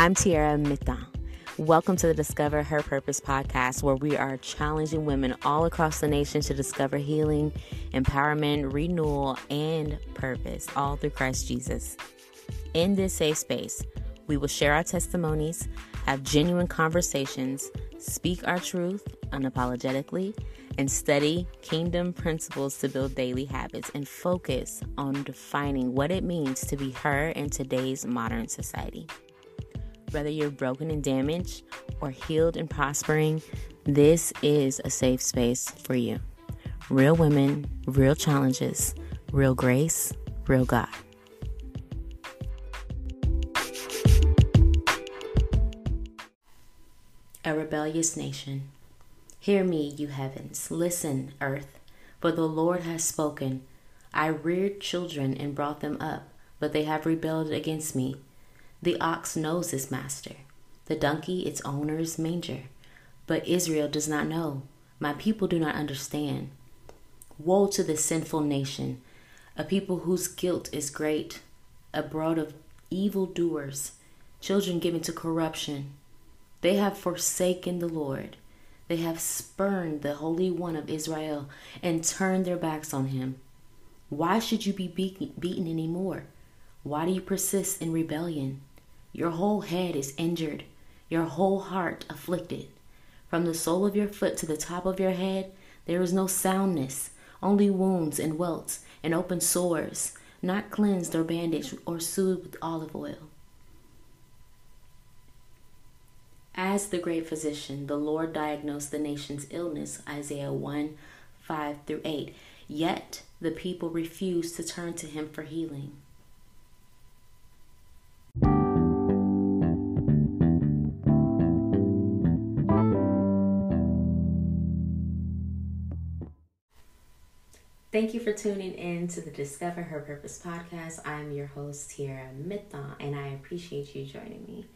I'm Tiara Mitan. Welcome to the Discover Her Purpose podcast, where we are challenging women all across the nation to discover healing, empowerment, renewal, and purpose, all through Christ Jesus. In this safe space, we will share our testimonies, have genuine conversations, speak our truth unapologetically, and study kingdom principles to build daily habits and focus on defining what it means to be her in today's modern society. Whether you're broken and damaged or healed and prospering, this is a safe space for you. Real women, real challenges, real grace, real God. A rebellious nation. Hear me, you heavens. Listen, earth. For the Lord has spoken. I reared children and brought them up, but they have rebelled against me. The ox knows his master, the donkey its owner's manger. But Israel does not know. My people do not understand. Woe to the sinful nation, a people whose guilt is great, a brood of evil doers, children given to corruption. They have forsaken the Lord. They have spurned the Holy One of Israel and turned their backs on him. Why should you be beaten anymore? Why do you persist in rebellion? Your whole head is injured, your whole heart afflicted. From the sole of your foot to the top of your head, there is no soundness, only wounds and welts and open sores, not cleansed or bandaged or soothed with olive oil. As the great physician, the Lord diagnosed the nation's illness, Isaiah 1 5 through 8. Yet the people refused to turn to him for healing. Thank you for tuning in to the Discover Her Purpose podcast. I'm your host, Tiara Mitha, and I appreciate you joining me.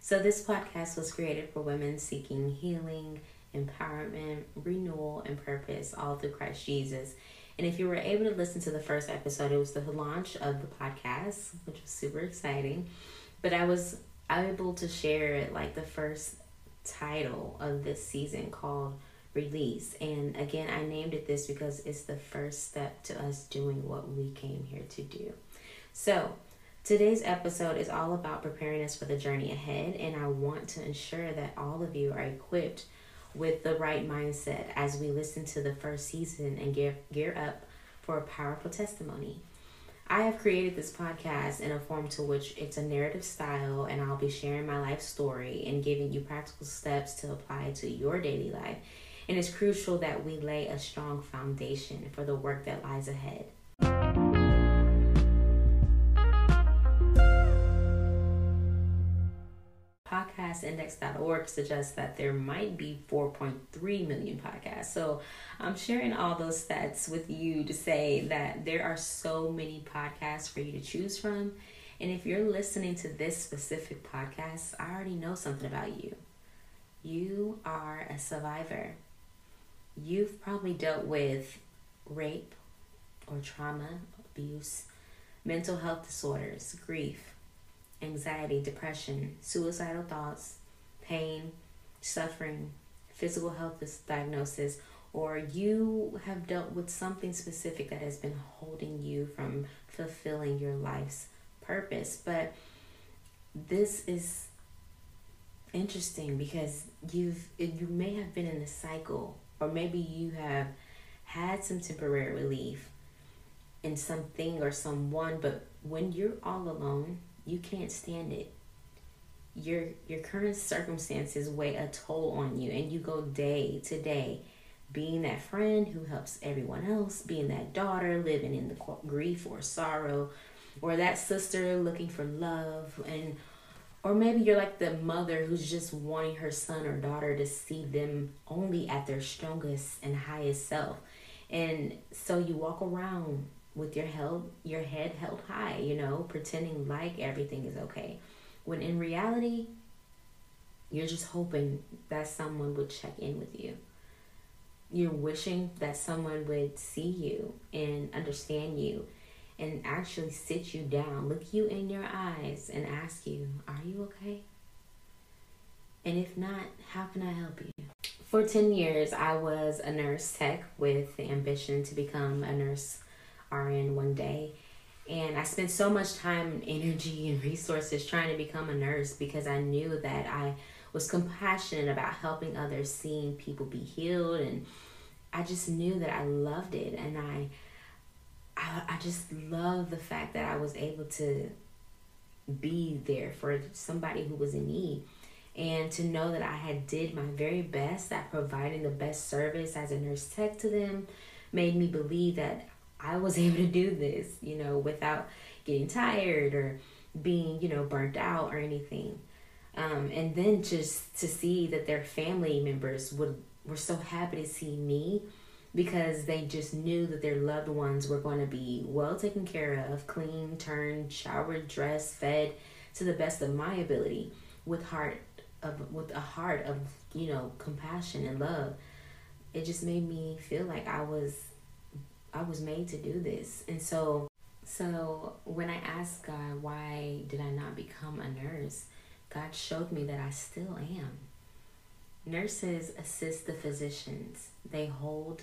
So, this podcast was created for women seeking healing, empowerment, renewal, and purpose all through Christ Jesus. And if you were able to listen to the first episode, it was the launch of the podcast, which was super exciting. But I was able to share like the first title of this season called release. And again, I named it this because it's the first step to us doing what we came here to do. So, today's episode is all about preparing us for the journey ahead, and I want to ensure that all of you are equipped with the right mindset as we listen to the first season and gear, gear up for a powerful testimony. I have created this podcast in a form to which it's a narrative style, and I'll be sharing my life story and giving you practical steps to apply to your daily life and it's crucial that we lay a strong foundation for the work that lies ahead. podcastindex.org suggests that there might be 4.3 million podcasts. So I'm sharing all those stats with you to say that there are so many podcasts for you to choose from. And if you're listening to this specific podcast, I already know something about you. You are a survivor you've probably dealt with rape or trauma, abuse, mental health disorders, grief, anxiety, depression, suicidal thoughts, pain, suffering, physical health diagnosis, or you have dealt with something specific that has been holding you from fulfilling your life's purpose. But this is interesting because you've you may have been in a cycle or maybe you have had some temporary relief in something or someone, but when you're all alone, you can't stand it. Your your current circumstances weigh a toll on you and you go day to day being that friend who helps everyone else, being that daughter living in the grief or sorrow, or that sister looking for love and or maybe you're like the mother who's just wanting her son or daughter to see them only at their strongest and highest self. And so you walk around with your held your head held high, you know, pretending like everything is okay. When in reality, you're just hoping that someone would check in with you. You're wishing that someone would see you and understand you and actually sit you down, look you in your eyes, and ask you, Are you okay? And if not, how can I help you? For 10 years, I was a nurse tech with the ambition to become a nurse RN one day. And I spent so much time, energy, and resources trying to become a nurse because I knew that I was compassionate about helping others, seeing people be healed, and I just knew that I loved it, and I, I, I just love the fact that I was able to be there for somebody who was in need and to know that I had did my very best at providing the best service as a nurse tech to them made me believe that I was able to do this, you know, without getting tired or being, you know, burnt out or anything. Um, and then just to see that their family members would were so happy to see me because they just knew that their loved ones were going to be well taken care of, clean, turned, showered, dressed, fed to the best of my ability with heart of with a heart of, you know, compassion and love. It just made me feel like I was I was made to do this. And so so when I asked God why did I not become a nurse, God showed me that I still am. Nurses assist the physicians. They hold,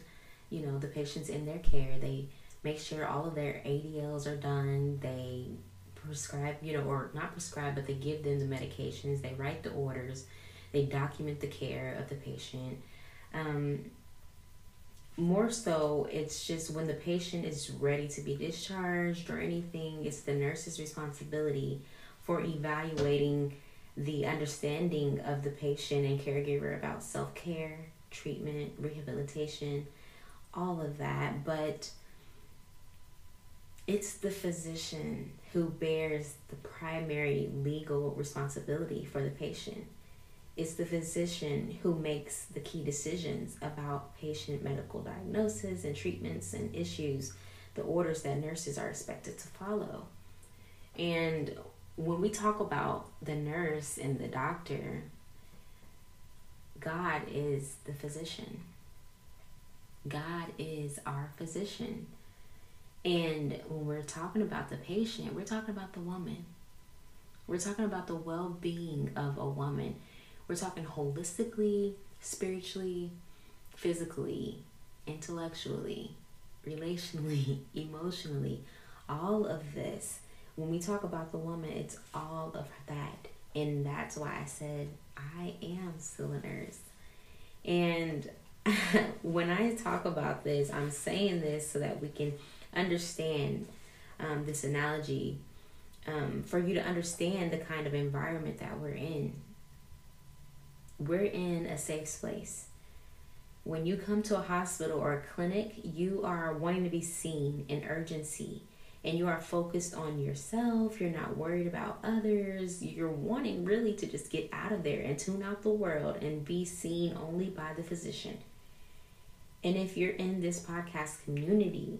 you know, the patients in their care. They make sure all of their ADLs are done. They prescribe, you know, or not prescribe, but they give them the medications. They write the orders. They document the care of the patient. Um, more so, it's just when the patient is ready to be discharged or anything, it's the nurse's responsibility for evaluating the understanding of the patient and caregiver about self care, treatment, rehabilitation, all of that. But it's the physician who bears the primary legal responsibility for the patient. It's the physician who makes the key decisions about patient medical diagnosis and treatments and issues, the orders that nurses are expected to follow. And when we talk about the nurse and the doctor, God is the physician. God is our physician. And when we're talking about the patient, we're talking about the woman. We're talking about the well being of a woman. We're talking holistically, spiritually, physically, intellectually, relationally, emotionally. All of this when we talk about the woman, it's all of that. And that's why I said I am still a nurse. And when I talk about this, I'm saying this so that we can understand um, this analogy, um, for you to understand the kind of environment that we're in. We're in a safe place. When you come to a hospital or a clinic, you are wanting to be seen in urgency and you are focused on yourself, you're not worried about others, you're wanting really to just get out of there and tune out the world and be seen only by the physician. And if you're in this podcast community,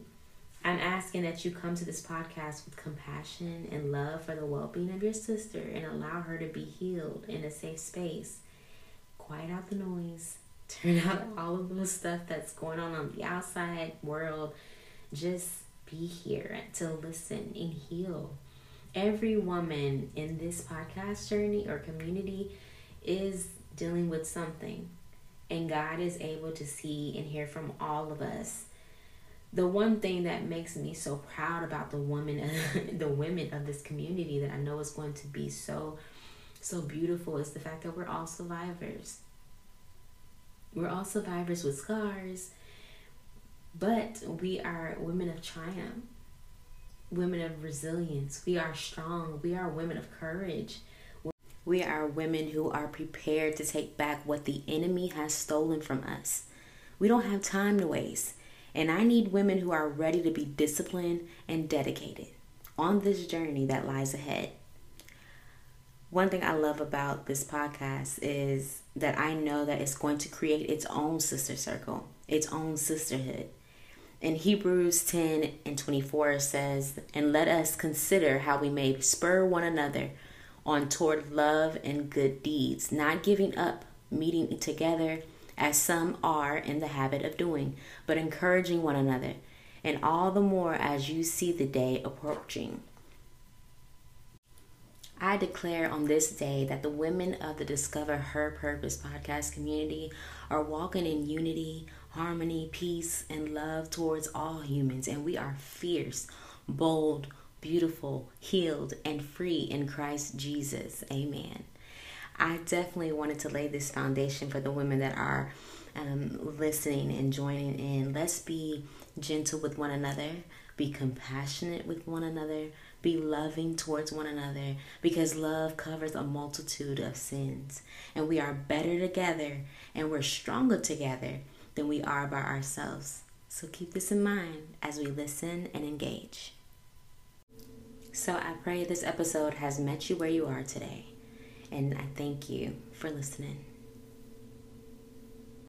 I'm asking that you come to this podcast with compassion and love for the well being of your sister and allow her to be healed in a safe space. Quiet out the noise, turn out all of the stuff that's going on on the outside world. Just be here to listen and heal. Every woman in this podcast journey or community is dealing with something, and God is able to see and hear from all of us. The one thing that makes me so proud about the women, the women of this community that I know is going to be so, so beautiful is the fact that we're all survivors. We're all survivors with scars but we are women of triumph, women of resilience. We are strong. We are women of courage. We are women who are prepared to take back what the enemy has stolen from us. We don't have time to waste. And I need women who are ready to be disciplined and dedicated on this journey that lies ahead. One thing I love about this podcast is that I know that it's going to create its own sister circle, its own sisterhood. In Hebrews 10 and 24 says, And let us consider how we may spur one another on toward love and good deeds, not giving up meeting together as some are in the habit of doing, but encouraging one another, and all the more as you see the day approaching. I declare on this day that the women of the Discover Her Purpose podcast community are walking in unity, harmony, peace, and love towards all humans, and we are fierce, bold, beautiful, healed, and free in Christ Jesus. Amen. I definitely wanted to lay this foundation for the women that are um, listening and joining in. Let's be gentle with one another, be compassionate with one another, be loving towards one another because love covers a multitude of sins. And we are better together and we're stronger together than we are by ourselves. So keep this in mind as we listen and engage. So I pray this episode has met you where you are today. And I thank you for listening.